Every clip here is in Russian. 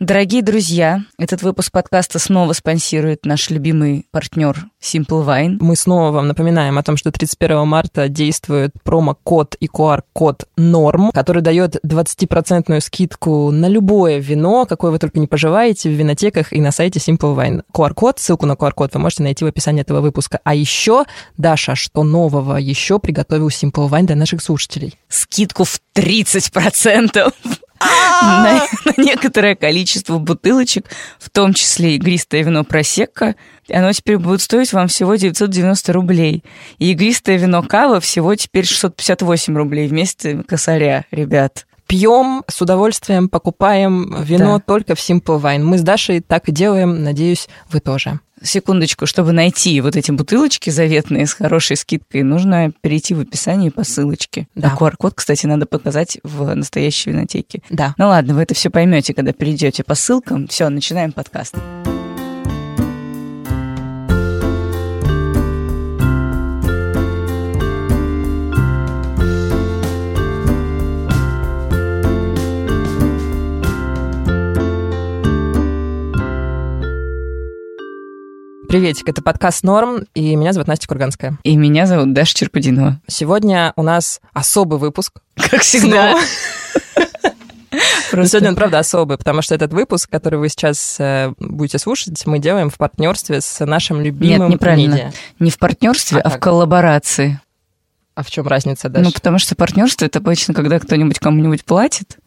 Дорогие друзья, этот выпуск подкаста снова спонсирует наш любимый партнер Simple Wine. Мы снова вам напоминаем о том, что 31 марта действует промокод и QR-код норм, который дает 20% скидку на любое вино, какое вы только не поживаете в винотеках и на сайте Simple Wine. QR-код, ссылку на QR-код вы можете найти в описании этого выпуска. А еще, Даша, что нового еще приготовил Simple Wine для наших слушателей? Скидку в 30%. На, на некоторое количество бутылочек, в том числе игристое вино просекка. Оно теперь будет стоить вам всего 990 рублей. И игристое вино кава всего теперь 658 рублей вместе косаря, ребят пьем с удовольствием, покупаем вино да. только в Simple Wine. Мы с Дашей так и делаем, надеюсь, вы тоже. Секундочку, чтобы найти вот эти бутылочки заветные с хорошей скидкой, нужно перейти в описание по ссылочке. Да. А QR-код, кстати, надо показать в настоящей винотеке. Да. Ну ладно, вы это все поймете, когда перейдете по ссылкам. Все, начинаем подкаст. Приветик, это подкаст «Норм», и меня зовут Настя Курганская. И меня зовут Даша Черкудинова. Сегодня у нас особый выпуск. Как всегда. Просто... Сегодня он, правда, особый, потому что этот выпуск, который вы сейчас э, будете слушать, мы делаем в партнерстве с нашим любимым Нет, неправильно. Медиа. Не в партнерстве, а, а в коллаборации. А в чем разница даже? Ну, потому что партнерство это обычно, когда кто-нибудь кому-нибудь платит,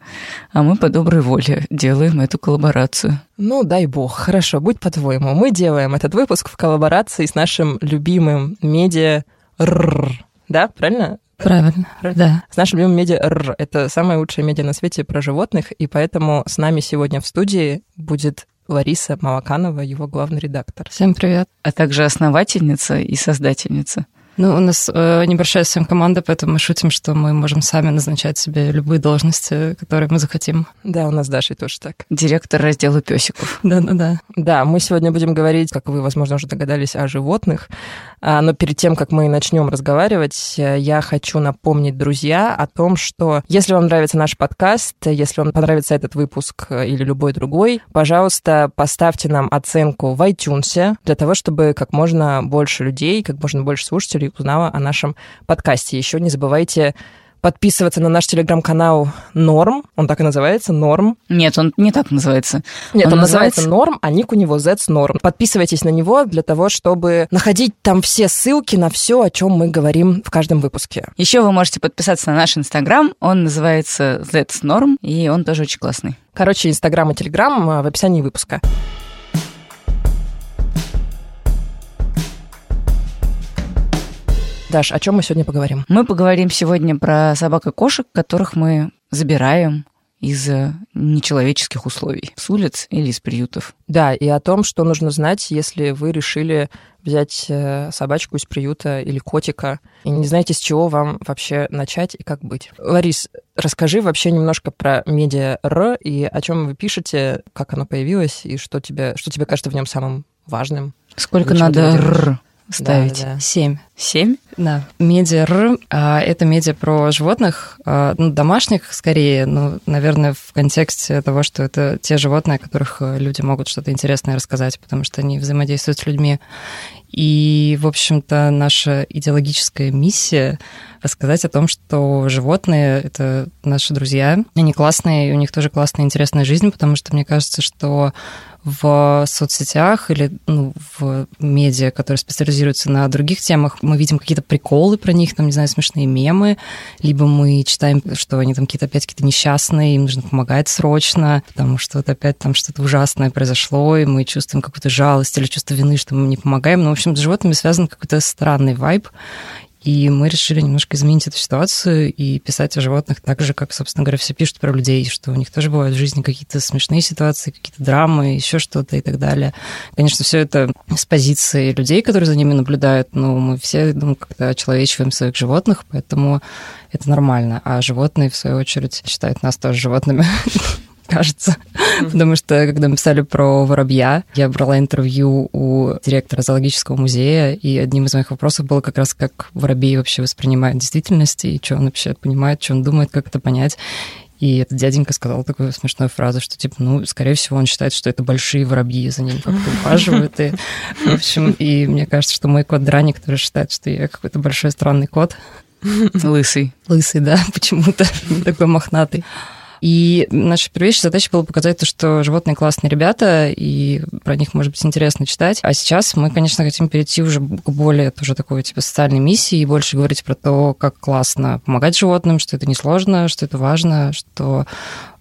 а мы по доброй воле делаем эту коллаборацию. Ну, дай бог. Хорошо, будь по-твоему. Мы делаем этот выпуск в коллаборации с нашим любимым медиа РР. Да, правильно? Правильно, да. С нашим любимым медиа РР. Это самое лучшее медиа на свете про животных, и поэтому с нами сегодня в студии будет Лариса Малаканова, его главный редактор. Всем привет. А также основательница и создательница. Ну, у нас э, небольшая совсем команда, поэтому мы шутим, что мы можем сами назначать себе любые должности, которые мы захотим. Да, у нас Даша тоже так. Директор раздела песиков. Да-да-да. Да, мы сегодня будем говорить, как вы, возможно, уже догадались, о животных. А, но перед тем, как мы начнем разговаривать, э, я хочу напомнить, друзья, о том, что если вам нравится наш подкаст, если вам понравится этот выпуск э, или любой другой, пожалуйста, поставьте нам оценку в iTunes для того, чтобы как можно больше людей, как можно больше слушателей слушателей узнала о нашем подкасте. Еще не забывайте подписываться на наш телеграм-канал Норм. Он так и называется, Норм. Нет, он не так называется. Нет, он, он называется... Норм, а ник у него Z's Норм. Подписывайтесь на него для того, чтобы находить там все ссылки на все, о чем мы говорим в каждом выпуске. Еще вы можете подписаться на наш Инстаграм. Он называется Z's Norm, и он тоже очень классный. Короче, Инстаграм и Телеграм в описании выпуска. Даш, о чем мы сегодня поговорим? Мы поговорим сегодня про собак и кошек, которых мы забираем из нечеловеческих условий, с улиц или из приютов. Да, и о том, что нужно знать, если вы решили взять э, собачку из приюта или котика, и не знаете, с чего вам вообще начать и как быть. Ларис, расскажи вообще немножко про медиа Р и о чем вы пишете, как оно появилось, и что тебе, что тебе кажется в нем самым важным. Сколько надо Р? Ставить? Да, да. Семь. Семь? Да. Медиа а, это медиа про животных, а, ну, домашних скорее, ну, наверное, в контексте того, что это те животные, о которых э, люди могут что-то интересное рассказать, потому что они взаимодействуют с людьми. И, в общем-то, наша идеологическая миссия рассказать о том, что животные — это наши друзья. Они классные, и у них тоже классная, интересная жизнь, потому что мне кажется, что в соцсетях или ну, в медиа, которые специализируются на других темах, мы видим какие-то приколы про них, там, не знаю, смешные мемы, либо мы читаем, что они там какие-то опять какие-то несчастные, им нужно помогать срочно, потому что вот опять там что-то ужасное произошло, и мы чувствуем какую-то жалость или чувство вины, что мы не помогаем. Ну, в общем, с животными связан какой-то странный вайб. И мы решили немножко изменить эту ситуацию и писать о животных так же, как, собственно говоря, все пишут про людей, что у них тоже бывают в жизни какие-то смешные ситуации, какие-то драмы, еще что-то и так далее. Конечно, все это с позиции людей, которые за ними наблюдают, но мы все ну, как-то очеловечиваем своих животных, поэтому это нормально. А животные, в свою очередь, считают нас тоже животными. кажется. Потому что, когда мы писали про воробья, я брала интервью у директора зоологического музея, и одним из моих вопросов было как раз, как воробей вообще воспринимает действительность, и что он вообще понимает, что он думает, как это понять. И этот дяденька сказал такую смешную фразу, что типа, ну, скорее всего, он считает, что это большие воробьи за ним как-то ухаживают. И, в общем, и мне кажется, что мой кот Драник тоже считает, что я какой-то большой странный кот. Лысый. Лысый, да, почему-то такой мохнатый. И наша первейшая задача была показать то, что животные классные ребята, и про них может быть интересно читать. А сейчас мы, конечно, хотим перейти уже к более тоже такой типа социальной миссии и больше говорить про то, как классно помогать животным, что это несложно, что это важно, что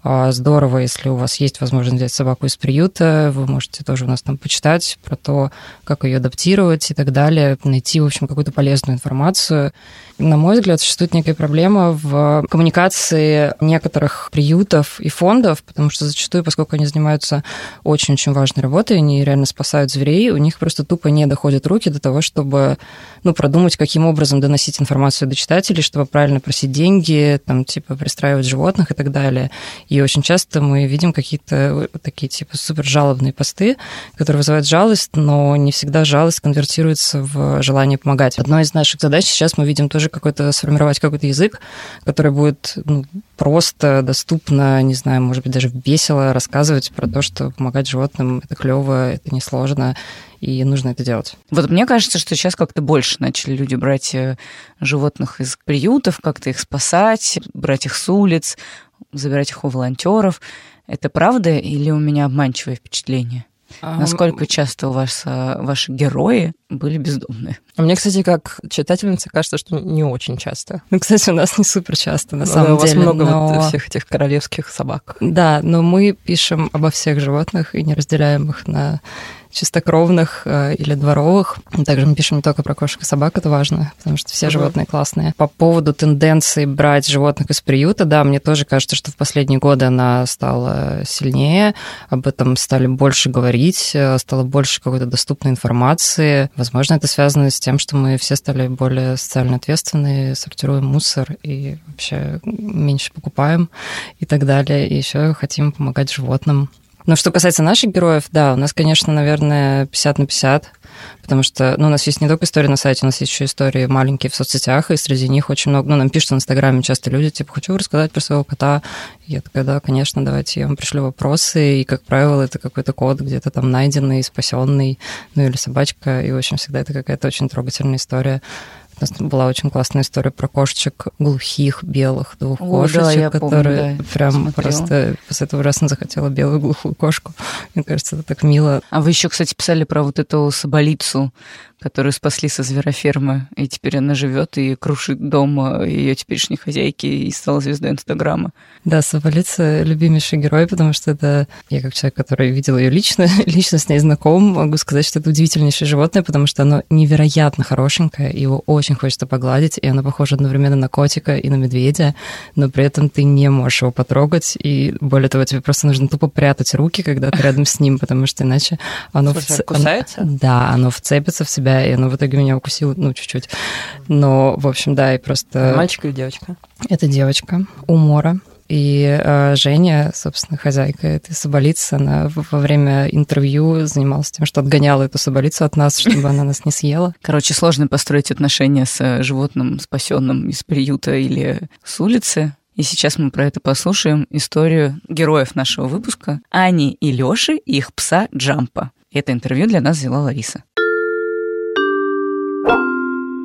здорово, если у вас есть возможность взять собаку из приюта, вы можете тоже у нас там почитать про то, как ее адаптировать и так далее, найти, в общем, какую-то полезную информацию. На мой взгляд, существует некая проблема в коммуникации некоторых приютов и фондов, потому что зачастую, поскольку они занимаются очень-очень важной работой, они реально спасают зверей, у них просто тупо не доходят руки до того, чтобы ну, продумать, каким образом доносить информацию до читателей, чтобы правильно просить деньги, там, типа, пристраивать животных и так далее. И очень часто мы видим какие-то такие типа супер жалобные посты, которые вызывают жалость, но не всегда жалость конвертируется в желание помогать. Одной из наших задач сейчас мы видим тоже какой-то сформировать какой-то язык, который будет ну, просто, доступно, не знаю, может быть, даже весело рассказывать про то, что помогать животным это клево, это несложно, и нужно это делать. Вот мне кажется, что сейчас как-то больше начали люди брать э, животных из приютов, как-то их спасать, брать их с улиц, забирать их у волонтеров. Это правда или у меня обманчивое впечатление? Насколько часто у вас а, ваши герои были бездомные? А мне, кстати, как читательница кажется, что не очень часто. Ну, кстати, у нас не супер часто, на ну, самом да, деле. У вас много но... вот всех этих королевских собак. Да, но мы пишем обо всех животных и не разделяем их на чистокровных э, или дворовых. Также мы пишем не только про кошек и собак, это важно, потому что все животные классные. По поводу тенденции брать животных из приюта, да, мне тоже кажется, что в последние годы она стала сильнее, об этом стали больше говорить, э, стало больше какой-то доступной информации. Возможно, это связано с тем, что мы все стали более социально ответственные, сортируем мусор и вообще меньше покупаем и так далее. И еще хотим помогать животным. Но что касается наших героев, да, у нас, конечно, наверное, 50 на 50, потому что ну, у нас есть не только истории на сайте, у нас есть еще истории маленькие в соцсетях, и среди них очень много, ну, нам пишут в Инстаграме часто люди, типа, хочу рассказать про своего кота. Я такая, да, конечно, давайте я вам пришлю вопросы, и, как правило, это какой-то код где-то там найденный, спасенный, ну, или собачка, и, в общем, всегда это какая-то очень трогательная история. У нас была очень классная история про кошечек глухих, белых, двух О, кошечек, да, которые помню, да, прям смотрела. просто после этого ужасно захотела белую глухую кошку. Мне кажется, это так мило. А вы еще, кстати, писали про вот эту соболицу, которую спасли со зверофермы, и теперь она живет и крушит дом ее теперешней хозяйки и стала звездой Инстаграма. Да, Соболица — любимейший герой, потому что это я как человек, который видел ее лично, лично с ней знаком, могу сказать, что это удивительнейшее животное, потому что оно невероятно хорошенькое, его очень хочется погладить, и оно похоже одновременно на котика и на медведя, но при этом ты не можешь его потрогать, и более того, тебе просто нужно тупо прятать руки, когда ты рядом с ним, потому что иначе оно... Слушай, в... кусается? Да, оно вцепится в себя себя, и оно в итоге меня укусило, ну, чуть-чуть. Но, в общем, да, и просто... Мальчик или девочка? Это девочка, Умора. И э, Женя, собственно, хозяйка этой соболицы, она во время интервью занималась тем, что отгоняла эту соболицу от нас, чтобы она нас не съела. Короче, сложно построить отношения с животным, спасенным из приюта или с улицы. И сейчас мы про это послушаем историю героев нашего выпуска Ани и Лёши и их пса Джампа. Это интервью для нас взяла Лариса.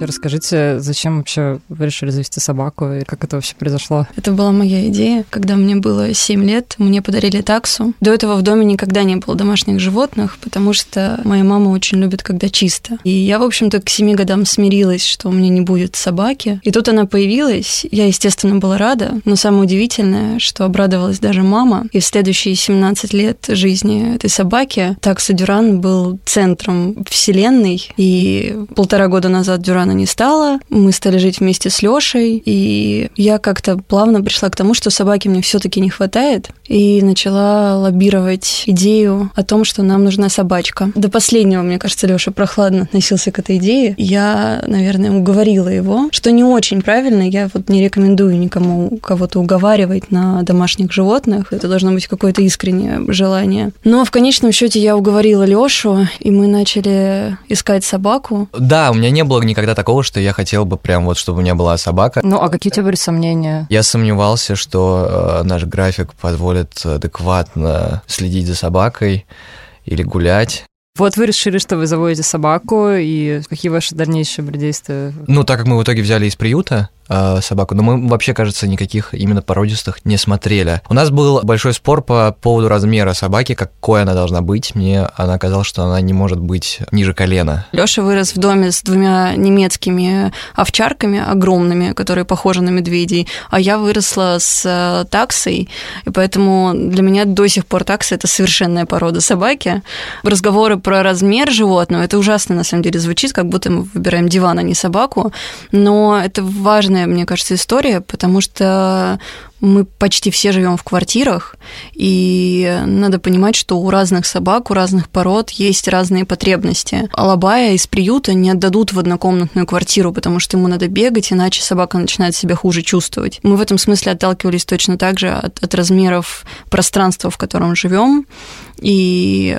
Расскажите, зачем вообще вы решили завести собаку и как это вообще произошло? Это была моя идея. Когда мне было 7 лет, мне подарили таксу. До этого в доме никогда не было домашних животных, потому что моя мама очень любит, когда чисто. И я, в общем-то, к 7 годам смирилась, что у меня не будет собаки. И тут она появилась. Я, естественно, была рада, но самое удивительное, что обрадовалась даже мама. И в следующие 17 лет жизни этой собаки такса Дюран был центром вселенной. И полтора года назад Дюран рано не стало. Мы стали жить вместе с Лешей, и я как-то плавно пришла к тому, что собаки мне все-таки не хватает, и начала лоббировать идею о том, что нам нужна собачка. До последнего, мне кажется, Леша прохладно относился к этой идее. Я, наверное, уговорила его, что не очень правильно. Я вот не рекомендую никому кого-то уговаривать на домашних животных. Это должно быть какое-то искреннее желание. Но в конечном счете я уговорила Лешу, и мы начали искать собаку. Да, у меня не было никогда такого, что я хотел бы прям вот, чтобы у меня была собака. Ну, а какие у тебя были сомнения? Я сомневался, что э, наш график позволит адекватно следить за собакой или гулять. Вот вы решили, что вы заводите собаку, и какие ваши дальнейшие действия? Ну, так как мы в итоге взяли из приюта, э, собаку, но мы вообще, кажется, никаких именно породистых не смотрели. У нас был большой спор по поводу размера собаки, какой она должна быть. Мне она казалась, что она не может быть ниже колена. Лёша вырос в доме с двумя немецкими овчарками огромными, которые похожи на медведей, а я выросла с э, таксой, и поэтому для меня до сих пор такса – это совершенная порода собаки. Разговоры про размер животного – это ужасно, на самом деле, звучит, как будто мы выбираем диван, а не собаку, но это важно важная, мне кажется, история, потому что мы почти все живем в квартирах, и надо понимать, что у разных собак, у разных пород есть разные потребности. Алабая из приюта не отдадут в однокомнатную квартиру, потому что ему надо бегать, иначе собака начинает себя хуже чувствовать. Мы в этом смысле отталкивались точно так же от, от размеров пространства, в котором живем, и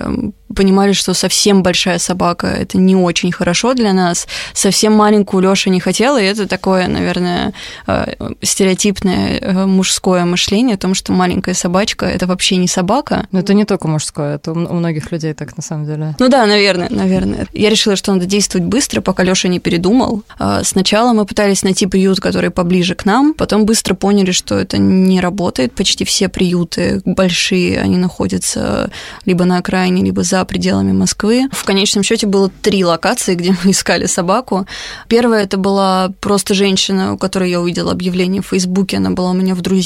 понимали, что совсем большая собака – это не очень хорошо для нас. Совсем маленькую Лёша не хотела, и это такое, наверное, э, стереотипное э, мужское мышление о том, что маленькая собачка – это вообще не собака. Но это не только мужское, это у многих людей так на самом деле. Ну да, наверное, наверное. Я решила, что надо действовать быстро, пока Лёша не передумал. А сначала мы пытались найти приют, который поближе к нам, потом быстро поняли, что это не работает. Почти все приюты большие, они находятся либо на окраине, либо за пределами Москвы. В конечном счете было три локации, где мы искали собаку. Первая это была просто женщина, у которой я увидела объявление в Фейсбуке. Она была у меня в друзьях.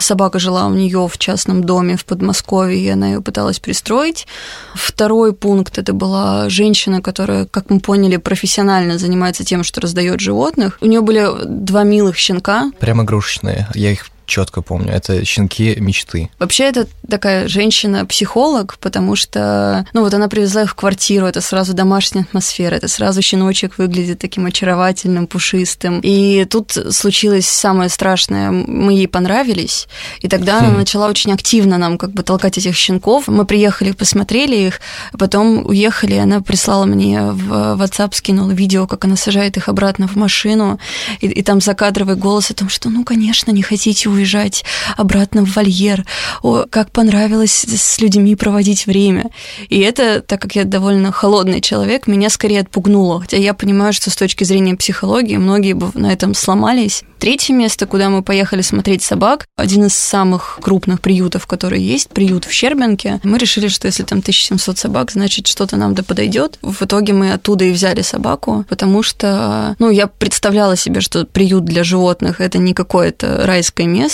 Собака жила у нее в частном доме в Подмосковье, и она ее пыталась пристроить. Второй пункт это была женщина, которая, как мы поняли, профессионально занимается тем, что раздает животных. У нее были два милых щенка. Прям игрушечные. Я их четко помню. Это щенки мечты. Вообще, это такая женщина-психолог, потому что, ну вот она привезла их в квартиру, это сразу домашняя атмосфера, это сразу щеночек выглядит таким очаровательным, пушистым. И тут случилось самое страшное. Мы ей понравились, и тогда она хм. начала очень активно нам как бы толкать этих щенков. Мы приехали, посмотрели их, потом уехали, она прислала мне в WhatsApp, скинула видео, как она сажает их обратно в машину, и, и там закадровый голос о том, что, ну, конечно, не хотите уезжать обратно в вольер. О, как понравилось с людьми проводить время. И это, так как я довольно холодный человек, меня скорее отпугнуло. Хотя я понимаю, что с точки зрения психологии многие бы на этом сломались. Третье место, куда мы поехали смотреть собак, один из самых крупных приютов, которые есть, приют в Щербинке. Мы решили, что если там 1700 собак, значит, что-то нам да подойдет. В итоге мы оттуда и взяли собаку, потому что, ну, я представляла себе, что приют для животных это не какое-то райское место,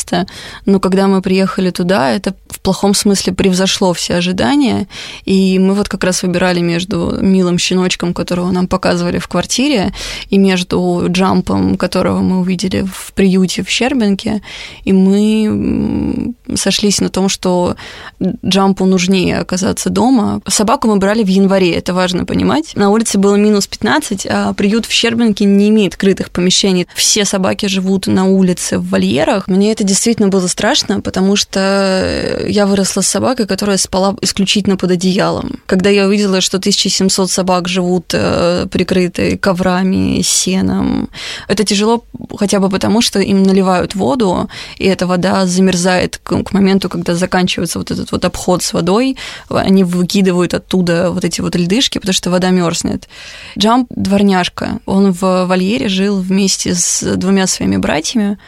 но когда мы приехали туда, это в плохом смысле превзошло все ожидания, и мы вот как раз выбирали между милым щеночком, которого нам показывали в квартире, и между джампом, которого мы увидели в приюте в Щербинке, и мы сошлись на том, что Джампу нужнее оказаться дома. Собаку мы брали в январе, это важно понимать. На улице было минус 15, а приют в Щербинке не имеет крытых помещений. Все собаки живут на улице в вольерах. Мне это действительно было страшно, потому что я выросла с собакой, которая спала исключительно под одеялом. Когда я увидела, что 1700 собак живут э, прикрытые коврами, сеном, это тяжело хотя бы потому, что им наливают воду, и эта вода замерзает к моменту, когда заканчивается вот этот вот обход с водой, они выкидывают оттуда вот эти вот льдышки, потому что вода мерзнет. Джамп дворняжка, он в вольере жил вместе с двумя своими братьями,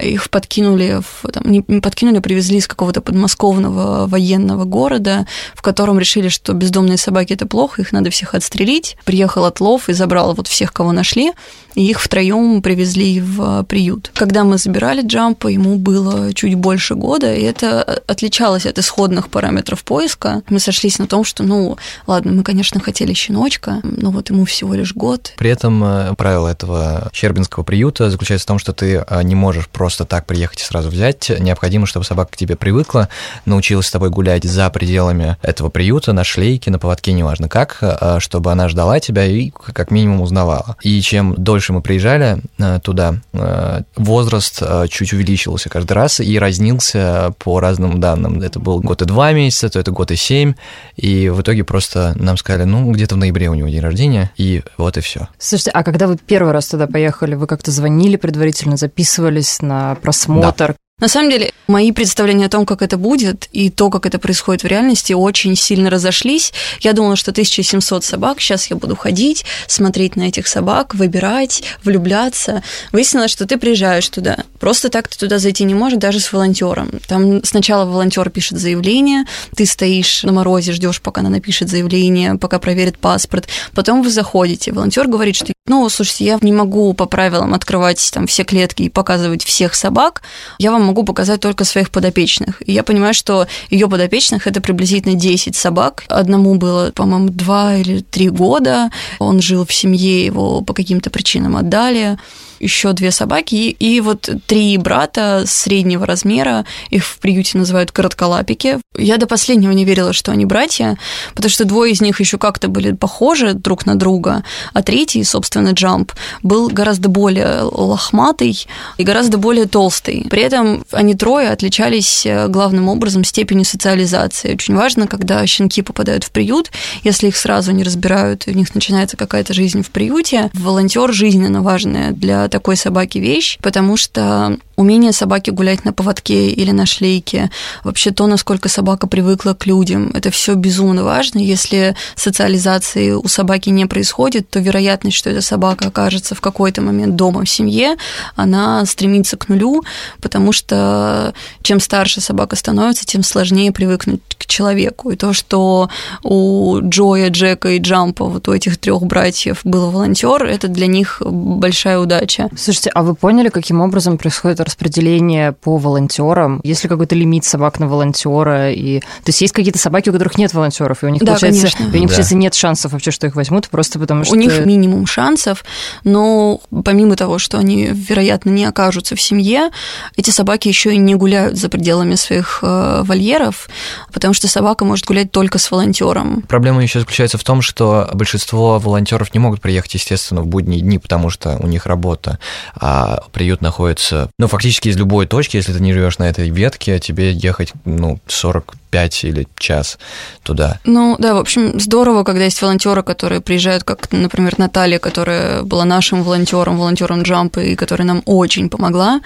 их подкинули, в, там, не подкинули, а привезли из какого-то подмосковного военного города, в котором решили, что бездомные собаки это плохо, их надо всех отстрелить. Приехал отлов и забрал вот всех, кого нашли, и их втроем привезли в приют. Когда мы забирали Джампа, ему было чуть больше года, и это отличалось от исходных параметров поиска. Мы сошлись на том, что, ну, ладно, мы, конечно, хотели щеночка, но вот ему всего лишь год. При этом э, правило этого Щербинского приюта заключается в том, что ты э, не можешь просто просто так приехать и сразу взять. Необходимо, чтобы собака к тебе привыкла, научилась с тобой гулять за пределами этого приюта, на шлейке, на поводке, неважно как, э, чтобы она ждала тебя и как минимум узнавала. И чем дольше мы приезжали э, туда, э, возраст чуть увеличивался каждый раз и разнился по разным данным. Это был год и два месяца, то это год и семь, и в итоге просто нам сказали, ну, где-то в ноябре у него день рождения, и вот и все. Слушайте, а когда вы первый раз туда поехали, вы как-то звонили предварительно, записывались на просмотр? Да. На самом деле, мои представления о том, как это будет, и то, как это происходит в реальности, очень сильно разошлись. Я думала, что 1700 собак, сейчас я буду ходить, смотреть на этих собак, выбирать, влюбляться. Выяснилось, что ты приезжаешь туда. Просто так ты туда зайти не можешь, даже с волонтером. Там сначала волонтер пишет заявление, ты стоишь на морозе, ждешь, пока она напишет заявление, пока проверит паспорт. Потом вы заходите. Волонтер говорит, что ну, слушайте, я не могу по правилам открывать там все клетки и показывать всех собак. Я вам могу показать только своих подопечных. И я понимаю, что ее подопечных это приблизительно 10 собак. Одному было, по-моему, 2 или 3 года. Он жил в семье, его по каким-то причинам отдали еще две собаки, и, и вот три брата среднего размера, их в приюте называют коротколапики. Я до последнего не верила, что они братья, потому что двое из них еще как-то были похожи друг на друга, а третий, собственно, Джамп, был гораздо более лохматый и гораздо более толстый. При этом они трое отличались э, главным образом степенью социализации. Очень важно, когда щенки попадают в приют, если их сразу не разбирают, и у них начинается какая-то жизнь в приюте, волонтер жизненно важная для такой собаки вещь, потому что умение собаки гулять на поводке или на шлейке, вообще то, насколько собака привыкла к людям, это все безумно важно. Если социализации у собаки не происходит, то вероятность, что эта собака окажется в какой-то момент дома в семье, она стремится к нулю, потому что чем старше собака становится, тем сложнее привыкнуть к человеку. И то, что у Джоя, Джека и Джампа, вот у этих трех братьев был волонтер, это для них большая удача задача. Слушайте, а вы поняли, каким образом происходит распределение по волонтерам? Есть ли какой-то лимит собак на волонтера? И... То есть есть какие-то собаки, у которых нет волонтеров, и у них, да, получается, конечно. у них, да. получается, нет шансов вообще, что их возьмут, просто потому что... У них минимум шансов, но помимо того, что они, вероятно, не окажутся в семье, эти собаки еще и не гуляют за пределами своих э, вольеров, потому что собака может гулять только с волонтером. Проблема еще заключается в том, что большинство волонтеров не могут приехать, естественно, в будние дни, потому что у них работа приюта, а приют находится, ну, фактически из любой точки, если ты не живешь на этой ветке, тебе ехать, ну, 40 5 или час туда. Ну да, в общем, здорово, когда есть волонтеры, которые приезжают, как, например, Наталья, которая была нашим волонтером, волонтером Джампа, и которая нам очень помогла.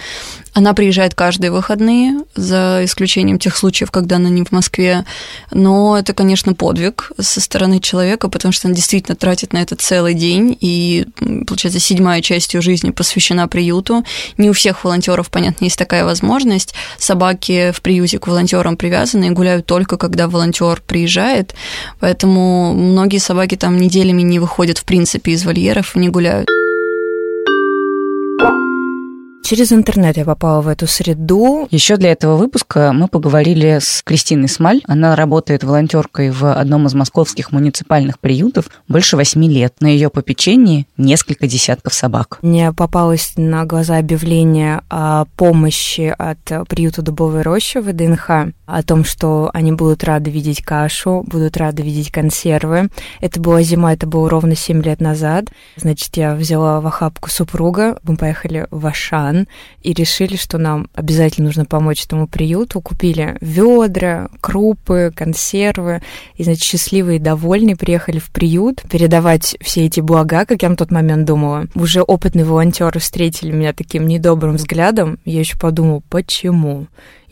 Она приезжает каждые выходные, за исключением тех случаев, когда она не в Москве. Но это, конечно, подвиг со стороны человека, потому что она действительно тратит на это целый день, и, получается, седьмая часть ее жизни посвящена приюту. Не у всех волонтеров, понятно, есть такая возможность. Собаки в приюте к волонтерам привязаны и гуляют гуляют только когда волонтер приезжает, поэтому многие собаки там неделями не выходят в принципе из вольеров и не гуляют. Через интернет я попала в эту среду. Еще для этого выпуска мы поговорили с Кристиной Смаль. Она работает волонтеркой в одном из московских муниципальных приютов больше восьми лет. На ее попечении несколько десятков собак. Мне попалось на глаза объявление о помощи от приюта Дубовой рощи в ДНХ, о том, что они будут рады видеть кашу, будут рады видеть консервы. Это была зима, это было ровно семь лет назад. Значит, я взяла в охапку супруга, мы поехали в Ашан, Казан и решили, что нам обязательно нужно помочь этому приюту. Купили ведра, крупы, консервы. И, значит, счастливые и довольные приехали в приют передавать все эти блага, как я на тот момент думала. Уже опытные волонтеры встретили меня таким недобрым взглядом. Я еще подумала, почему?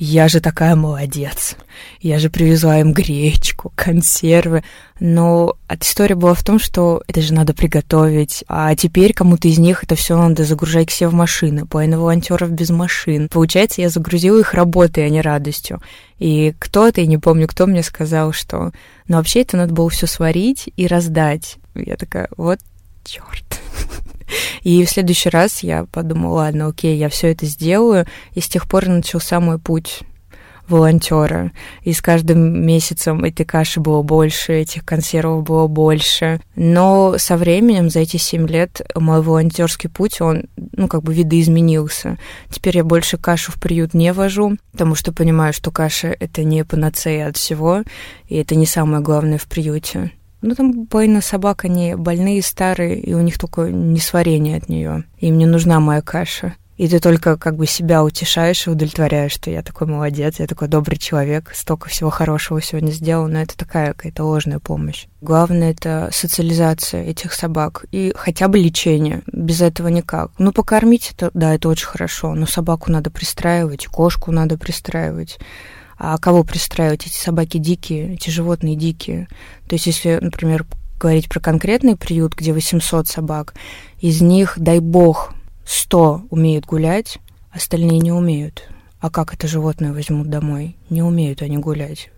Я же такая молодец, я же привезла им гречку, консервы. Но история была в том, что это же надо приготовить, а теперь кому-то из них это все надо загружать к себе в машины, половина волонтеров без машин. Получается, я загрузила их работой, а не радостью. И кто-то, я не помню, кто мне сказал, что ну вообще это надо было все сварить и раздать. Я такая, вот черт. И в следующий раз я подумала, ладно, окей, я все это сделаю. И с тех пор начался мой путь волонтера. И с каждым месяцем этой каши было больше, этих консервов было больше. Но со временем, за эти семь лет, мой волонтерский путь, он, ну, как бы видоизменился. Теперь я больше кашу в приют не вожу, потому что понимаю, что каша — это не панацея от всего, и это не самое главное в приюте. Ну, там половина собак, они больные, старые, и у них только несварение от нее. Им не нужна моя каша. И ты только как бы себя утешаешь и удовлетворяешь, что я такой молодец, я такой добрый человек, столько всего хорошего сегодня сделал, но это такая какая-то ложная помощь. Главное — это социализация этих собак и хотя бы лечение. Без этого никак. Ну, покормить это, да, это очень хорошо, но собаку надо пристраивать, кошку надо пристраивать. А кого пристраивать? Эти собаки дикие, эти животные дикие. То есть, если, например, говорить про конкретный приют, где 800 собак, из них, дай бог, 100 умеют гулять, остальные не умеют. А как это животное возьмут домой? Не умеют они гулять.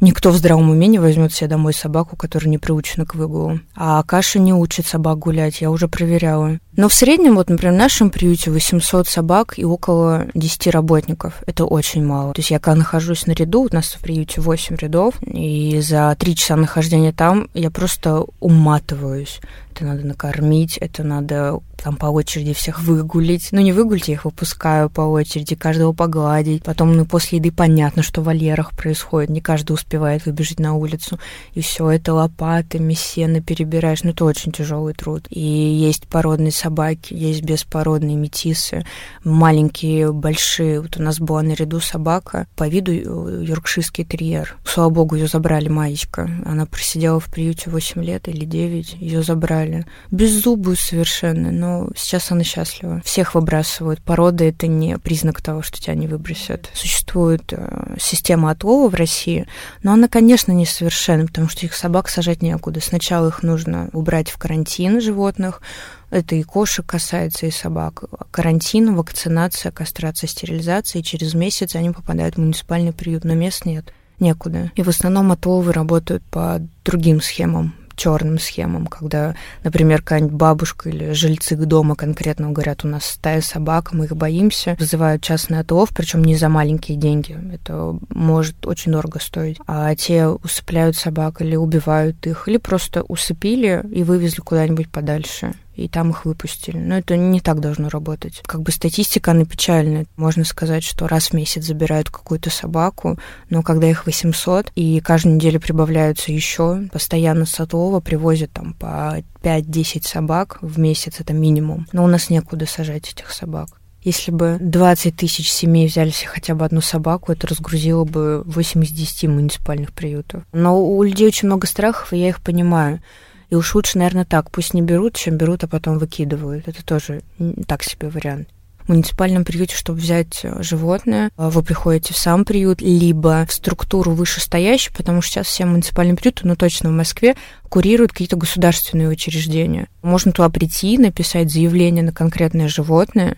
Никто в здравом уме не возьмет себе домой собаку, которая не приучена к выгулу. А Каша не учит собак гулять, я уже проверяла. Но в среднем, вот, например, в нашем приюте 800 собак и около 10 работников. Это очень мало. То есть я когда нахожусь на ряду, у нас в приюте 8 рядов, и за 3 часа нахождения там я просто уматываюсь. Это надо накормить, это надо там по очереди всех выгулить. Ну, не выгулить, я их выпускаю по очереди, каждого погладить. Потом, ну, после еды понятно, что в вольерах происходит. Не каждый успевает выбежать на улицу. И все это лопатами, сено перебираешь. Ну, это очень тяжелый труд. И есть породные собаки, есть беспородные метисы, маленькие, большие. Вот у нас была наряду собака, по виду э, йоркширский терьер. Слава богу, ее забрали Маечка. Она просидела в приюте 8 лет или 9. Ее забрали. Беззубую совершенно, но сейчас она счастлива. Всех выбрасывают. Порода — это не признак того, что тебя не выбросят. Существует э, система отлова в России, но она, конечно, несовершенна, потому что их собак сажать некуда. Сначала их нужно убрать в карантин животных, это и кошек касается, и собак. Карантин, вакцинация, кастрация, стерилизация, и через месяц они попадают в муниципальный приют, но мест нет некуда. И в основном отловы работают по другим схемам черным схемам, когда, например, какая-нибудь бабушка или жильцы дома конкретно говорят, у нас стая собак, мы их боимся, вызывают частный отлов, причем не за маленькие деньги. Это может очень дорого стоить. А те усыпляют собак или убивают их, или просто усыпили и вывезли куда-нибудь подальше и там их выпустили. Но это не так должно работать. Как бы статистика, она печальная. Можно сказать, что раз в месяц забирают какую-то собаку, но когда их 800, и каждую неделю прибавляются еще, постоянно с отлова привозят там по 5-10 собак в месяц, это минимум. Но у нас некуда сажать этих собак. Если бы 20 тысяч семей взяли себе хотя бы одну собаку, это разгрузило бы 8 из 10 муниципальных приютов. Но у людей очень много страхов, и я их понимаю. И уж лучше, наверное, так. Пусть не берут, чем берут, а потом выкидывают. Это тоже так себе вариант. В муниципальном приюте, чтобы взять э, животное, э, вы приходите в сам приют, либо в структуру вышестоящую, потому что сейчас все муниципальные приюты, ну точно в Москве, курируют какие-то государственные учреждения. Можно туда прийти, написать заявление на конкретное животное,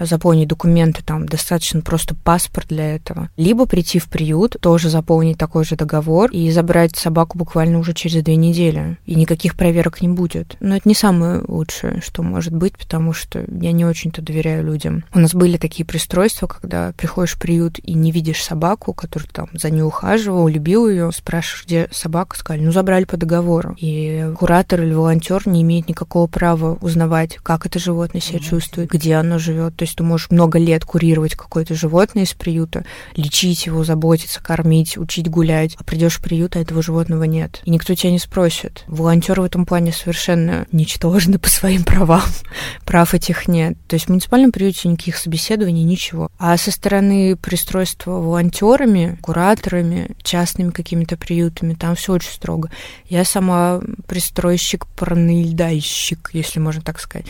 заполнить документы, там достаточно просто паспорт для этого. Либо прийти в приют, тоже заполнить такой же договор и забрать собаку буквально уже через две недели. И никаких проверок не будет. Но это не самое лучшее, что может быть, потому что я не очень-то доверяю людям. У нас были такие пристройства, когда приходишь в приют и не видишь собаку, которая там за ней ухаживал, любил ее, спрашиваешь, где собака, сказали, ну забрали по договору. И куратор или волонтер не имеет никакого права узнавать, как это животное себя чувствует, где оно живет. То есть ты можешь много лет курировать какое-то животное из приюта, лечить его, заботиться, кормить, учить гулять, а придешь в приют, а этого животного нет. И никто тебя не спросит. Волонтеры в этом плане совершенно ничтожны по своим правам. Прав этих нет. То есть в муниципальном приюте никаких собеседований, ничего. А со стороны пристройства волонтерами, кураторами, частными какими-то приютами, там все очень строго. Я сама пристройщик, параноидальщик, если можно так сказать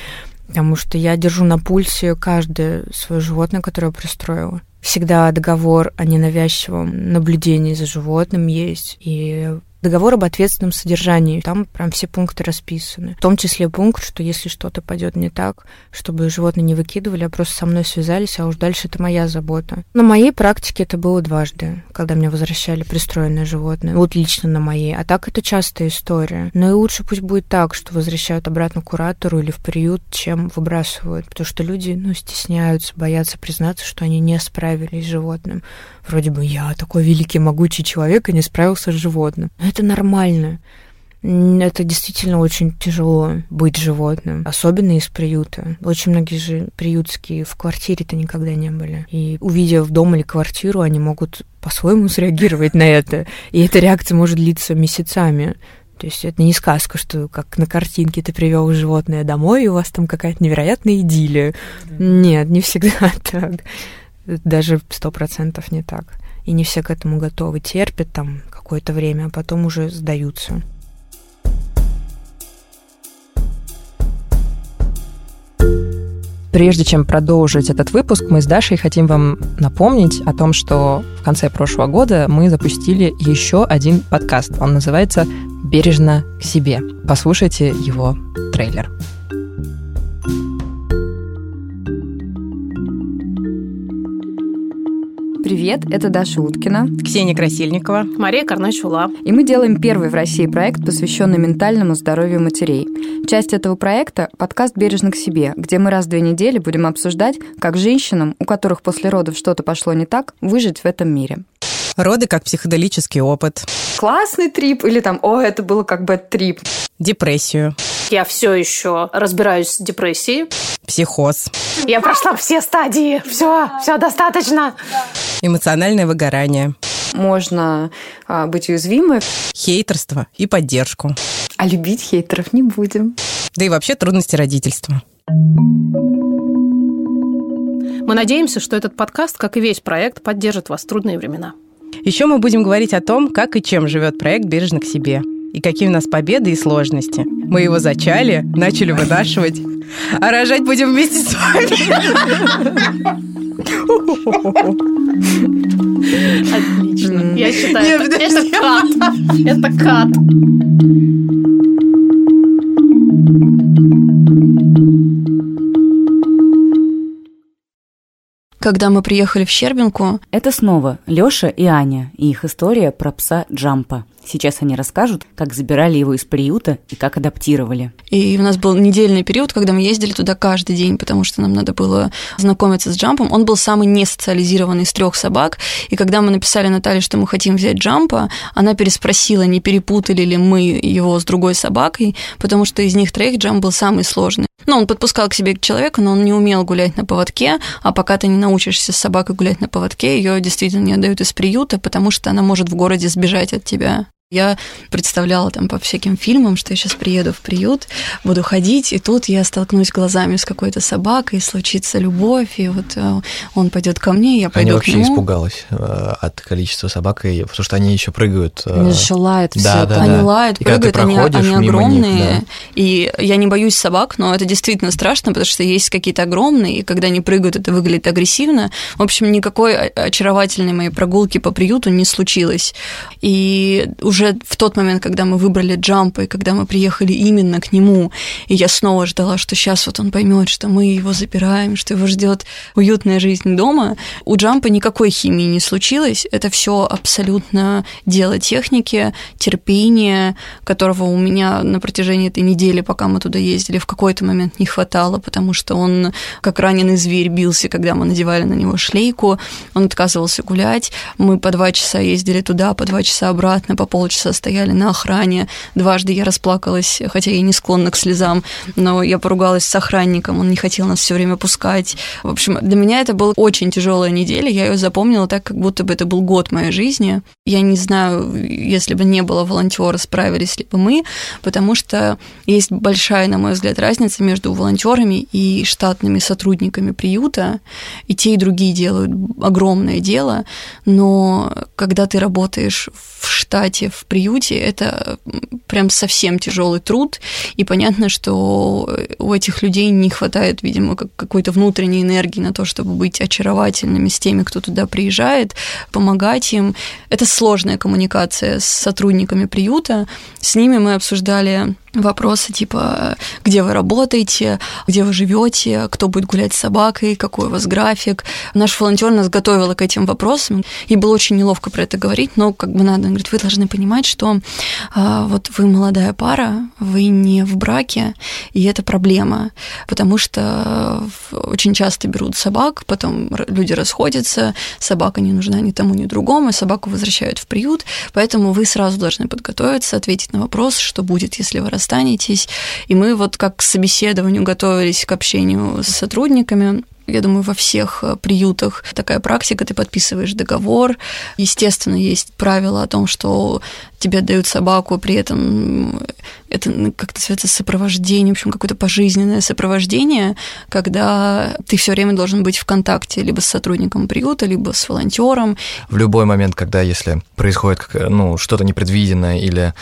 потому что я держу на пульсе каждое свое животное, которое я пристроила. Всегда договор о ненавязчивом наблюдении за животным есть, и договор об ответственном содержании. Там прям все пункты расписаны. В том числе пункт, что если что-то пойдет не так, чтобы животные не выкидывали, а просто со мной связались, а уж дальше это моя забота. На моей практике это было дважды, когда мне возвращали пристроенное животное. Вот лично на моей. А так это частая история. Но и лучше пусть будет так, что возвращают обратно куратору или в приют, чем выбрасывают. Потому что люди, ну, стесняются, боятся признаться, что они не справились справились с животным. Вроде бы я такой великий, могучий человек и не справился с животным. Но это нормально. Это действительно очень тяжело быть животным, особенно из приюта. Очень многие же приютские в квартире-то никогда не были. И увидев дом или квартиру, они могут по-своему среагировать на это. И эта реакция может длиться месяцами. То есть это не сказка, что как на картинке ты привел животное домой, и у вас там какая-то невероятная идиллия. Нет, не всегда так. Даже сто процентов не так. И не все к этому готовы. Терпят там какое-то время, а потом уже сдаются. Прежде чем продолжить этот выпуск, мы с Дашей хотим вам напомнить о том, что в конце прошлого года мы запустили еще один подкаст. Он называется «Бережно к себе». Послушайте его трейлер. Привет, это Даша Уткина, Ксения Красильникова, Мария Карначула. И мы делаем первый в России проект, посвященный ментальному здоровью матерей. Часть этого проекта – подкаст «Бережно к себе», где мы раз в две недели будем обсуждать, как женщинам, у которых после родов что-то пошло не так, выжить в этом мире. Роды как психоделический опыт. Классный трип или там, о, это было как бы трип. Депрессию. Я все еще разбираюсь с депрессией. Психоз. Я прошла все стадии. Все, все достаточно. Эмоциональное выгорание. Можно а, быть уязвимой. Хейтерство и поддержку. А любить хейтеров не будем. Да и вообще трудности родительства. Мы надеемся, что этот подкаст, как и весь проект, поддержит вас в трудные времена. Еще мы будем говорить о том, как и чем живет проект «Бережно к себе» и какие у нас победы и сложности. Мы его зачали, начали вынашивать, а рожать будем вместе с вами. Отлично. Я считаю, это, это кат. Это кат. Когда мы приехали в Щербинку, Это снова Лёша и Аня и их история про пса Джампа. Сейчас они расскажут, как забирали его из приюта и как адаптировали. И у нас был недельный период, когда мы ездили туда каждый день, потому что нам надо было знакомиться с Джампом. Он был самый несоциализированный из трех собак. И когда мы написали Наталье, что мы хотим взять Джампа, она переспросила, не перепутали ли мы его с другой собакой, потому что из них троих Джамп был самый сложный. Ну, он подпускал к себе человека, но он не умел гулять на поводке, а пока ты не научишься с собакой гулять на поводке, ее действительно не отдают из приюта, потому что она может в городе сбежать от тебя. Я представляла там по всяким фильмам, что я сейчас приеду в приют, буду ходить, и тут я столкнусь глазами с какой-то собакой, случится любовь, и вот э, он пойдет ко мне, я пойду Аня к вообще нему. испугалась э, от количества собак, и, потому что они еще прыгают. э, Они же лают все. Да, да, они да. лают, И прыгают, они, они мимо них, огромные. да. И я не боюсь собак, но это действительно страшно, потому что есть какие-то огромные, и когда они прыгают, это выглядит агрессивно. В общем, никакой о- очаровательной моей прогулки по приюту не случилось. И уже в тот момент, когда мы выбрали Джампа, и когда мы приехали именно к нему, и я снова ждала, что сейчас вот он поймет, что мы его запираем, что его ждет уютная жизнь дома, у Джампа никакой химии не случилось. Это все абсолютно дело техники, терпения, которого у меня на протяжении этой недели, пока мы туда ездили, в какой-то момент не хватало, потому что он, как раненый зверь, бился, когда мы надевали на него шлейку, он отказывался гулять. Мы по два часа ездили туда, по два часа обратно, по полчаса стояли на охране. Дважды я расплакалась, хотя я не склонна к слезам, но я поругалась с охранником, он не хотел нас все время пускать. В общем, для меня это была очень тяжелая неделя, я ее запомнила так, как будто бы это был год моей жизни. Я не знаю, если бы не было волонтера, справились ли бы мы, потому что есть большая, на мой взгляд, разница между волонтерами и штатными сотрудниками приюта. И те, и другие делают огромное дело, но когда ты работаешь в штате, в приюте, это прям совсем тяжелый труд, и понятно, что у этих людей не хватает, видимо, как- какой-то внутренней энергии на то, чтобы быть очаровательными с теми, кто туда приезжает, помогать им. Это сложная коммуникация с сотрудниками приюта. С ними мы обсуждали вопросы типа, где вы работаете, где вы живете, кто будет гулять с собакой, какой у вас график. Наш волонтер нас готовила к этим вопросам. И было очень неловко про это говорить, но как бы надо. Он говорит, вы должны понимать, что а, вот вы молодая пара, вы не в браке, и это проблема, потому что очень часто берут собак, потом люди расходятся, собака не нужна ни тому, ни другому, собаку возвращают в приют, поэтому вы сразу должны подготовиться, ответить на вопрос, что будет, если вы расстанетесь. И мы вот как к собеседованию готовились к общению с сотрудниками, я думаю, во всех э, приютах такая практика, ты подписываешь договор. Естественно, есть правило о том, что тебе отдают собаку, при этом это ну, как-то связано с сопровождением, в общем, какое-то пожизненное сопровождение, когда ты все время должен быть в контакте либо с сотрудником приюта, либо с волонтером. В любой момент, когда если происходит ну, что-то непредвиденное или,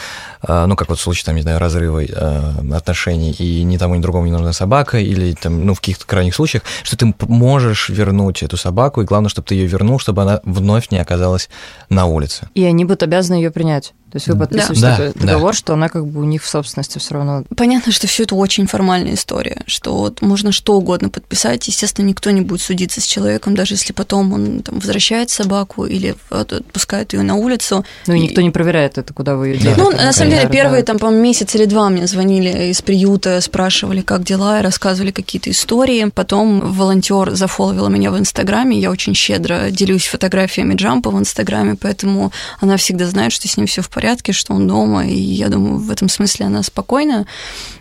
э, ну, как вот в случае, там, не знаю, разрыва э, отношений, и ни тому, ни другому не нужна собака, или там, ну, в каких-то крайних случаях, что ты можешь вернуть эту собаку, и главное, чтобы ты ее вернул, чтобы она вновь не оказалась на улице. И они будут обязаны ее принять. То есть вы подписываете да. такой да, договор, да. что она как бы у них в собственности все равно. Понятно, что все это очень формальная история, что вот можно что угодно подписать. Естественно, никто не будет судиться с человеком, даже если потом он там, возвращает собаку или отпускает ее на улицу. Ну и, и никто не проверяет это, куда вы ее делаете. Ну, на самом деле, первые там, по месяц или два мне звонили из приюта, спрашивали, как дела, и рассказывали какие-то истории. Потом волонтер зафоловила меня в Инстаграме. Я очень щедро делюсь фотографиями Джампа в Инстаграме, поэтому она всегда знает, что с ним все в порядке порядке, что он дома, и я думаю, в этом смысле она спокойна.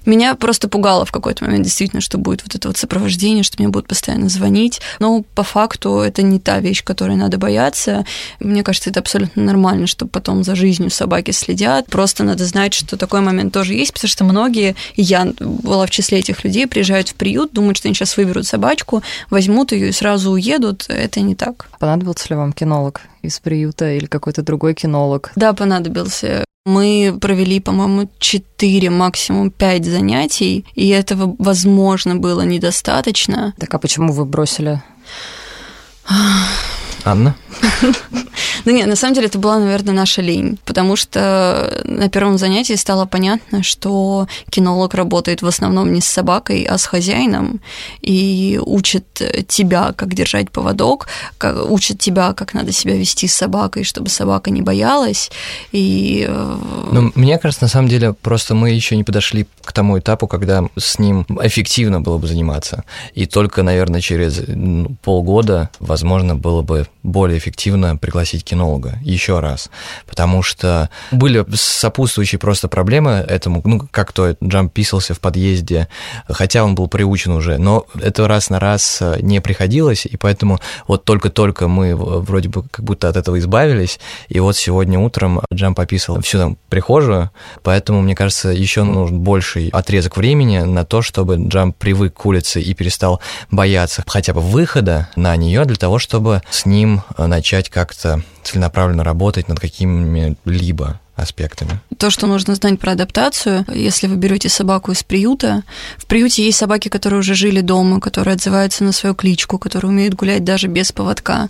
Меня просто пугало в какой-то момент действительно, что будет вот это вот сопровождение, что мне будут постоянно звонить. Но по факту это не та вещь, которой надо бояться. Мне кажется, это абсолютно нормально, что потом за жизнью собаки следят. Просто надо знать, что такой момент тоже есть, потому что многие, и я была в числе этих людей, приезжают в приют, думают, что они сейчас выберут собачку, возьмут ее и сразу уедут. Это не так. Понадобился ли вам кинолог? Из приюта или какой-то другой кинолог? Да, понадобился. Мы провели, по-моему, 4, максимум 5 занятий, и этого, возможно, было недостаточно. Так а почему вы бросили? Анна? Да нет, на самом деле это была, наверное, наша лень, потому что на первом занятии стало понятно, что кинолог работает в основном не с собакой, а с хозяином и учит тебя, как держать поводок, как, учит тебя, как надо себя вести с собакой, чтобы собака не боялась. И... Э, ну, мне кажется, на самом деле, просто мы еще не подошли к тому этапу, когда с ним эффективно было бы заниматься. И только, наверное, через ну, полгода, возможно, было бы более эффективно пригласить кинолога. Еще раз, потому что были сопутствующие просто проблемы этому, ну, как то Джамп писался в подъезде, хотя он был приучен уже, но это раз на раз э, не приходилось, и поэтому вот только-только мы вроде бы как будто от этого избавились, и вот сегодня утром Джамп описал всю там прихожую, поэтому, мне кажется, еще нужен больший отрезок времени на то, чтобы Джамп привык к улице и перестал бояться хотя бы выхода на нее для того, чтобы с ним э, начать как-то целенаправленно работать над какими-либо аспектами. То, что нужно знать про адаптацию, если вы берете собаку из приюта, в приюте есть собаки, которые уже жили дома, которые отзываются на свою кличку, которые умеют гулять даже без поводка.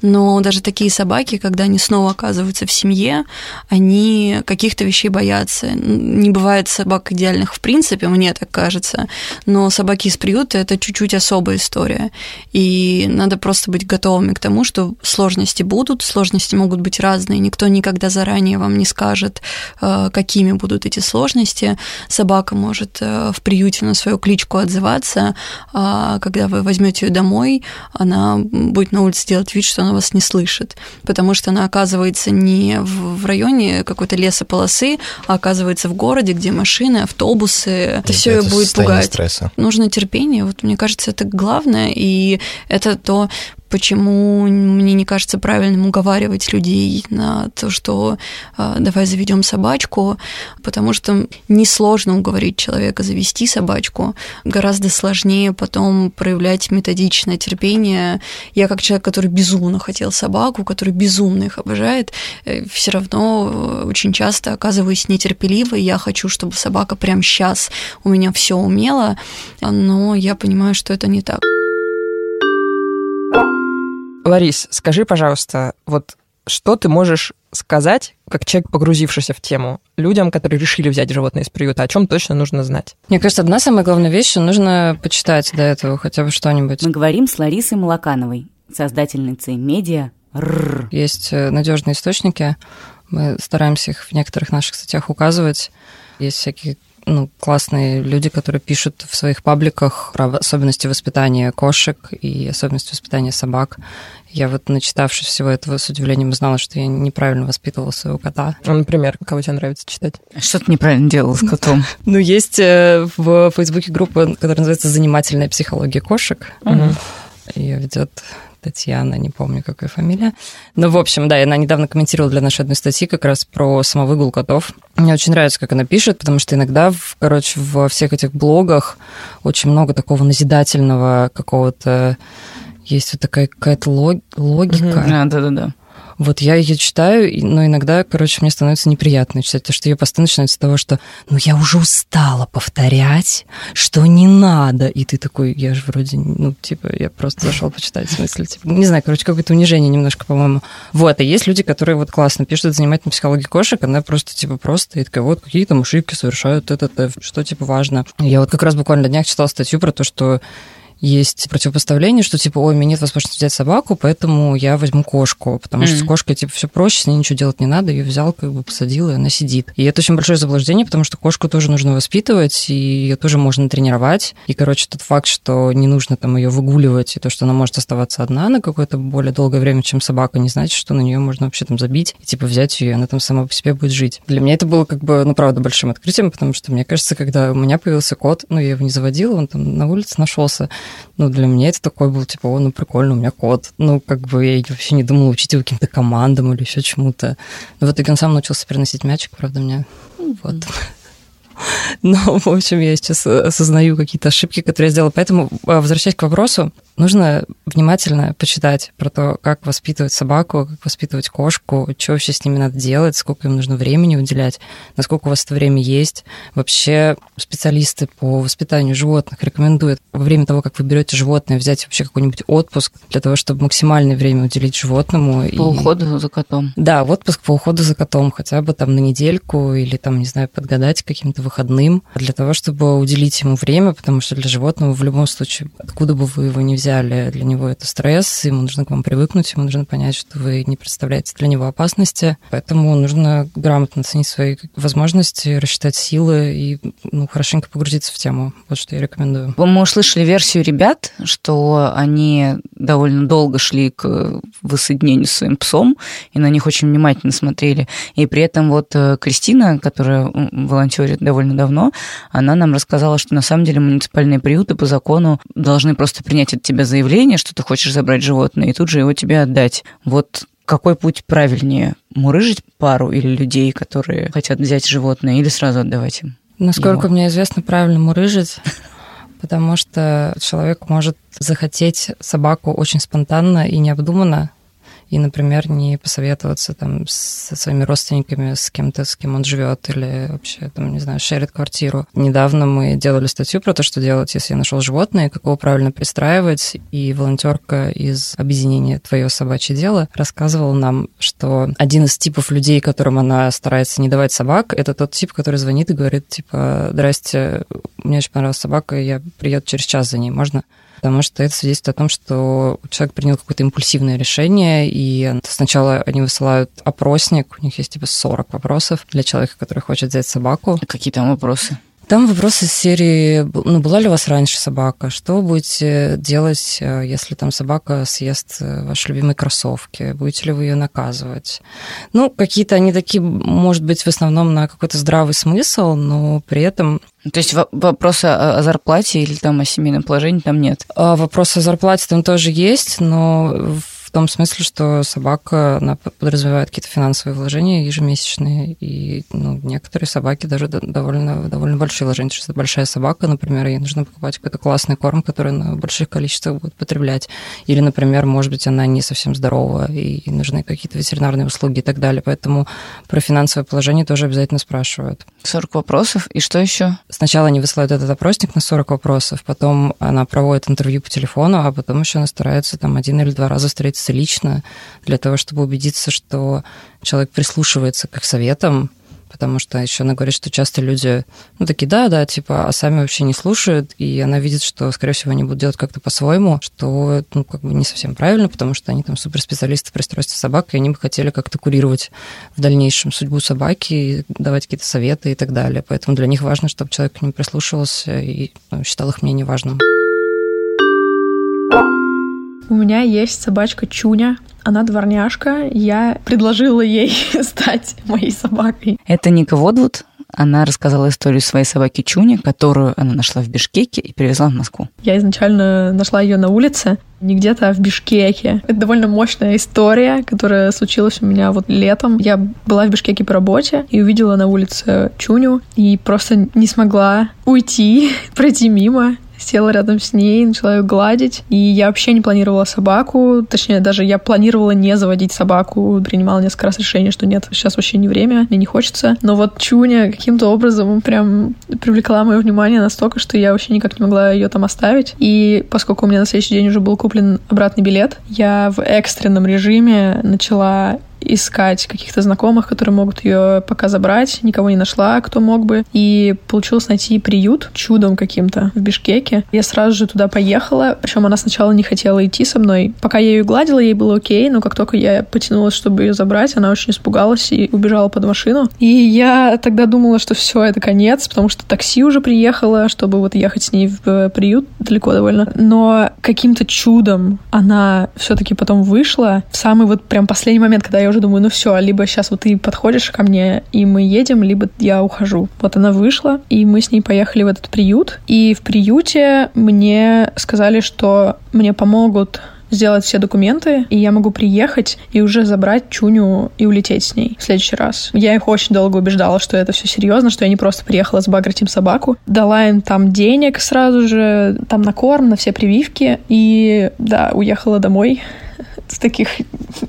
Но даже такие собаки, когда они снова оказываются в семье, они каких-то вещей боятся. Не бывает собак идеальных в принципе, мне так кажется, но собаки из приюта это чуть-чуть особая история. И надо просто быть готовыми к тому, что сложности будут, сложности могут быть разные, никто никогда заранее вам не скажет, скажет, э, какими будут эти сложности. Собака может э, в приюте на свою кличку отзываться, а когда вы возьмете ее домой, она будет на улице делать вид, что она вас не слышит, потому что она оказывается не в районе какой-то лесополосы, а оказывается в городе, где машины, автобусы. Это все ее будет пугать. Стресса. Нужно терпение. Вот мне кажется, это главное, и это то, почему мне не кажется правильным уговаривать людей на то, что э, давай заведем собачку, потому что несложно уговорить человека завести собачку, гораздо сложнее потом проявлять методичное терпение. Я как человек, который безумно хотел собаку, который безумно их обожает, э, все равно очень часто оказываюсь нетерпеливой. Я хочу, чтобы собака прямо сейчас у меня все умела, но я понимаю, что это не так. Ларис, скажи, пожалуйста, вот что ты можешь сказать, как человек, погрузившийся в тему, людям, которые решили взять животное из приюта, о чем точно нужно знать? Мне кажется, одна самая главная вещь, что нужно почитать до этого хотя бы что-нибудь. Мы говорим с Ларисой Малакановой, создательницей медиа Есть э, надежные источники, Мы стараемся их в некоторых наших статьях указывать. Есть всякие ну, классные люди, которые пишут в своих пабликах про особенности воспитания кошек и особенности воспитания собак. Я вот, начитавшись всего этого, с удивлением узнала, что я неправильно воспитывала своего кота. А, например, кого тебе нравится читать? Что ты неправильно делала с котом? Ну, есть э, в Фейсбуке группа, которая называется «Занимательная психология кошек». Ее ведет Татьяна, не помню, какая фамилия. Ну, в общем, да, она недавно комментировала для нашей одной статьи как раз про самовыгул котов. Мне очень нравится, как она пишет, потому что иногда, короче, во всех этих блогах очень много такого назидательного какого-то есть вот такая какая-то логика. Да, да, да, да. Вот я ее читаю, но иногда, короче, мне становится неприятно читать, потому что ее посты начинаются с того, что «ну я уже устала повторять, что не надо». И ты такой, я же вроде, ну, типа, я просто зашел почитать, в смысле, типа, не знаю, короче, какое-то унижение немножко, по-моему. Вот, и есть люди, которые вот классно пишут занимательную психологию кошек, она просто, типа, просто, и такая, вот, какие там ошибки совершают это, это, что, типа, важно. Я вот как раз буквально на днях читала статью про то, что есть противопоставление, что типа, ой, у меня нет возможности взять собаку, поэтому я возьму кошку, потому mm-hmm. что с кошкой типа все проще, с ней ничего делать не надо, ее взял, как бы посадил, и она сидит. И это очень большое заблуждение, потому что кошку тоже нужно воспитывать, и ее тоже можно тренировать. И, короче, тот факт, что не нужно там ее выгуливать, и то, что она может оставаться одна на какое-то более долгое время, чем собака, не значит, что на нее можно вообще там забить и типа взять ее, и она там сама по себе будет жить. Для меня это было как бы, ну, правда, большим открытием, потому что мне кажется, когда у меня появился кот, ну, я его не заводила, он там на улице нашелся, ну, для меня это такой был, типа, о, ну, прикольно, у меня кот. Ну, как бы я вообще не думала учить его каким-то командам или еще чему-то. Но в итоге он сам научился переносить мячик, правда, мне вот. Но, в общем, я сейчас осознаю какие-то ошибки, которые я сделала. Поэтому, а, возвращаясь к вопросу, нужно внимательно почитать про то, как воспитывать собаку, как воспитывать кошку, что вообще с ними надо делать, сколько им нужно времени уделять, насколько у вас это время есть. Вообще специалисты по воспитанию животных рекомендуют во время того, как вы берете животное, взять вообще какой-нибудь отпуск для того, чтобы максимальное время уделить животному. По и... уходу за котом. Да, отпуск по уходу за котом, хотя бы там на недельку или там, не знаю, подгадать каким-то выходным, для того, чтобы уделить ему время, потому что для животного в любом случае, откуда бы вы его ни взяли, для него это стресс, ему нужно к вам привыкнуть, ему нужно понять, что вы не представляете для него опасности, поэтому нужно грамотно оценить свои возможности, рассчитать силы и ну, хорошенько погрузиться в тему. Вот что я рекомендую. Мы услышали версию ребят, что они довольно долго шли к воссоединению с своим псом, и на них очень внимательно смотрели. И при этом вот э, Кристина, которая волонтерит довольно давно, она нам рассказала, что на самом деле муниципальные приюты по закону должны просто принять от тебя заявление, что ты хочешь забрать животное, и тут же его тебе отдать. Вот какой путь правильнее? Мурыжить пару или людей, которые хотят взять животное, или сразу отдавать им? Насколько ему? мне известно, правильно мурыжить, потому что человек может захотеть собаку очень спонтанно и необдуманно, и, например, не посоветоваться там со своими родственниками, с кем-то, с кем он живет, или вообще, там, не знаю, шерит квартиру. Недавно мы делали статью про то, что делать, если я нашел животное, как его правильно пристраивать, и волонтерка из объединения «Твое собачье дело» рассказывала нам, что один из типов людей, которым она старается не давать собак, это тот тип, который звонит и говорит, типа, «Здрасте, мне очень понравилась собака, я приеду через час за ней, можно?» Потому что это свидетельствует о том, что человек принял какое-то импульсивное решение, и сначала они высылают опросник, у них есть типа 40 вопросов для человека, который хочет взять собаку. Какие там вопросы? Там вопросы из серии, ну, была ли у вас раньше собака? Что вы будете делать, э, если там собака съест э, ваши любимые кроссовки? Будете ли вы ее наказывать? Ну, какие-то они такие, может быть, в основном на какой-то здравый смысл, но при этом то есть вопросы о зарплате или там о семейном положении там нет? А вопросы о зарплате там тоже есть, но в том смысле, что собака она подразумевает какие-то финансовые вложения ежемесячные, и ну, некоторые собаки даже довольно, довольно большие вложения. Если это большая собака, например, ей нужно покупать какой-то классный корм, который на больших количествах будет потреблять. Или, например, может быть, она не совсем здорова, и нужны какие-то ветеринарные услуги и так далее. Поэтому про финансовое положение тоже обязательно спрашивают. 40 вопросов, и что еще? Сначала они высылают этот опросник на 40 вопросов, потом она проводит интервью по телефону, а потом еще она старается там один или два раза встретиться встретиться лично для того, чтобы убедиться, что человек прислушивается к их советам, потому что еще она говорит, что часто люди, ну, такие, да, да, типа, а сами вообще не слушают, и она видит, что, скорее всего, они будут делать как-то по-своему, что, ну, как бы не совсем правильно, потому что они там суперспециалисты по расстройству собак, и они бы хотели как-то курировать в дальнейшем судьбу собаки, и давать какие-то советы и так далее. Поэтому для них важно, чтобы человек к ним прислушивался и ну, считал их мнение важным. У меня есть собачка Чуня. Она дворняжка. Я предложила ей стать моей собакой. Это Ника Водвуд. Она рассказала историю своей собаки Чуни, которую она нашла в Бишкеке и перевезла в Москву. Я изначально нашла ее на улице, не где-то, а в Бишкеке. Это довольно мощная история, которая случилась у меня вот летом. Я была в Бишкеке по работе и увидела на улице Чуню и просто не смогла уйти, пройти мимо села рядом с ней, начала ее гладить. И я вообще не планировала собаку, точнее, даже я планировала не заводить собаку, принимала несколько раз решение, что нет, сейчас вообще не время, мне не хочется. Но вот Чуня каким-то образом прям привлекла мое внимание настолько, что я вообще никак не могла ее там оставить. И поскольку у меня на следующий день уже был куплен обратный билет, я в экстренном режиме начала искать каких-то знакомых, которые могут ее пока забрать. Никого не нашла, кто мог бы. И получилось найти приют чудом каким-то в Бишкеке. Я сразу же туда поехала. Причем она сначала не хотела идти со мной. Пока я ее гладила, ей было окей, но как только я потянулась, чтобы ее забрать, она очень испугалась и убежала под машину. И я тогда думала, что все, это конец, потому что такси уже приехало, чтобы вот ехать с ней в э, приют далеко довольно. Но каким-то чудом она все-таки потом вышла в самый вот прям последний момент, когда я уже думаю, ну все, либо сейчас вот ты подходишь ко мне, и мы едем, либо я ухожу. Вот она вышла, и мы с ней поехали в этот приют. И в приюте мне сказали, что мне помогут сделать все документы, и я могу приехать и уже забрать Чуню и улететь с ней в следующий раз. Я их очень долго убеждала, что это все серьезно, что я не просто приехала сбагрить им собаку. Дала им там денег сразу же, там на корм, на все прививки, и да, уехала домой в таких,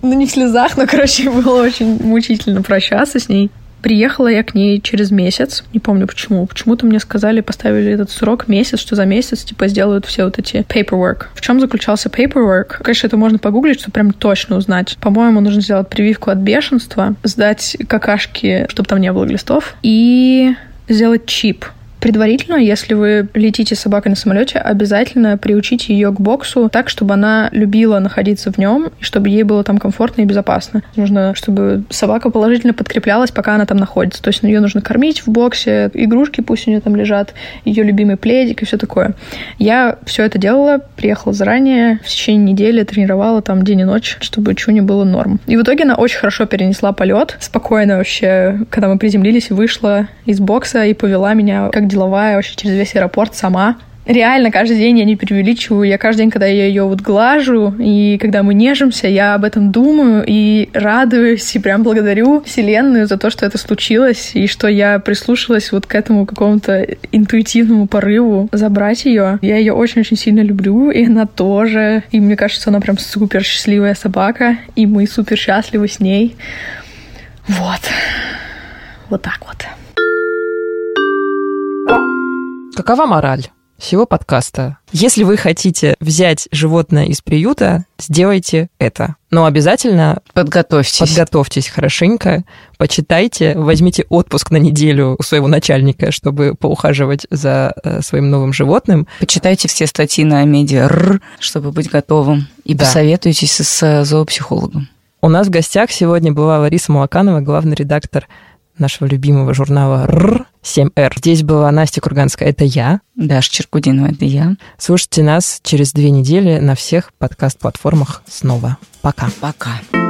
ну не в слезах, но, короче, было очень мучительно прощаться с ней. Приехала я к ней через месяц, не помню почему. Почему-то мне сказали, поставили этот срок месяц, что за месяц, типа, сделают все вот эти paperwork. В чем заключался paperwork? Конечно, это можно погуглить, чтобы прям точно узнать. По-моему, нужно сделать прививку от бешенства, сдать какашки, чтобы там не было глистов, и сделать чип Предварительно, если вы летите с собакой на самолете, обязательно приучите ее к боксу так, чтобы она любила находиться в нем и чтобы ей было там комфортно и безопасно. Нужно, чтобы собака положительно подкреплялась, пока она там находится. То есть ее нужно кормить в боксе, игрушки пусть у нее там лежат, ее любимый пледик и все такое. Я все это делала, приехала заранее, в течение недели тренировала там день и ночь, чтобы Чуне было норм. И в итоге она очень хорошо перенесла полет, спокойно вообще, когда мы приземлились, вышла из бокса и повела меня как деловая вообще через весь аэропорт сама. Реально, каждый день я не преувеличиваю. Я каждый день, когда я ее вот глажу, и когда мы нежимся, я об этом думаю и радуюсь, и прям благодарю Вселенную за то, что это случилось, и что я прислушалась вот к этому какому-то интуитивному порыву забрать ее. Я ее очень-очень сильно люблю, и она тоже. И мне кажется, она прям супер счастливая собака, и мы супер счастливы с ней. Вот. Вот так вот. Какова мораль? всего подкаста. Если вы хотите взять животное из приюта, сделайте это. Но обязательно подготовьтесь. Подготовьтесь хорошенько, почитайте, возьмите отпуск на неделю у своего начальника, чтобы поухаживать за э, своим новым животным. Почитайте все статьи на Медиа, чтобы быть готовым. И да. посоветуйтесь с зоопсихологом. У нас в гостях сегодня была Лариса Малаканова, главный редактор нашего любимого журнала РР 7R. Здесь была Настя Курганская, это я. Даша Черкудинова, это я. Слушайте нас через две недели на всех подкаст-платформах снова. Пока. Пока.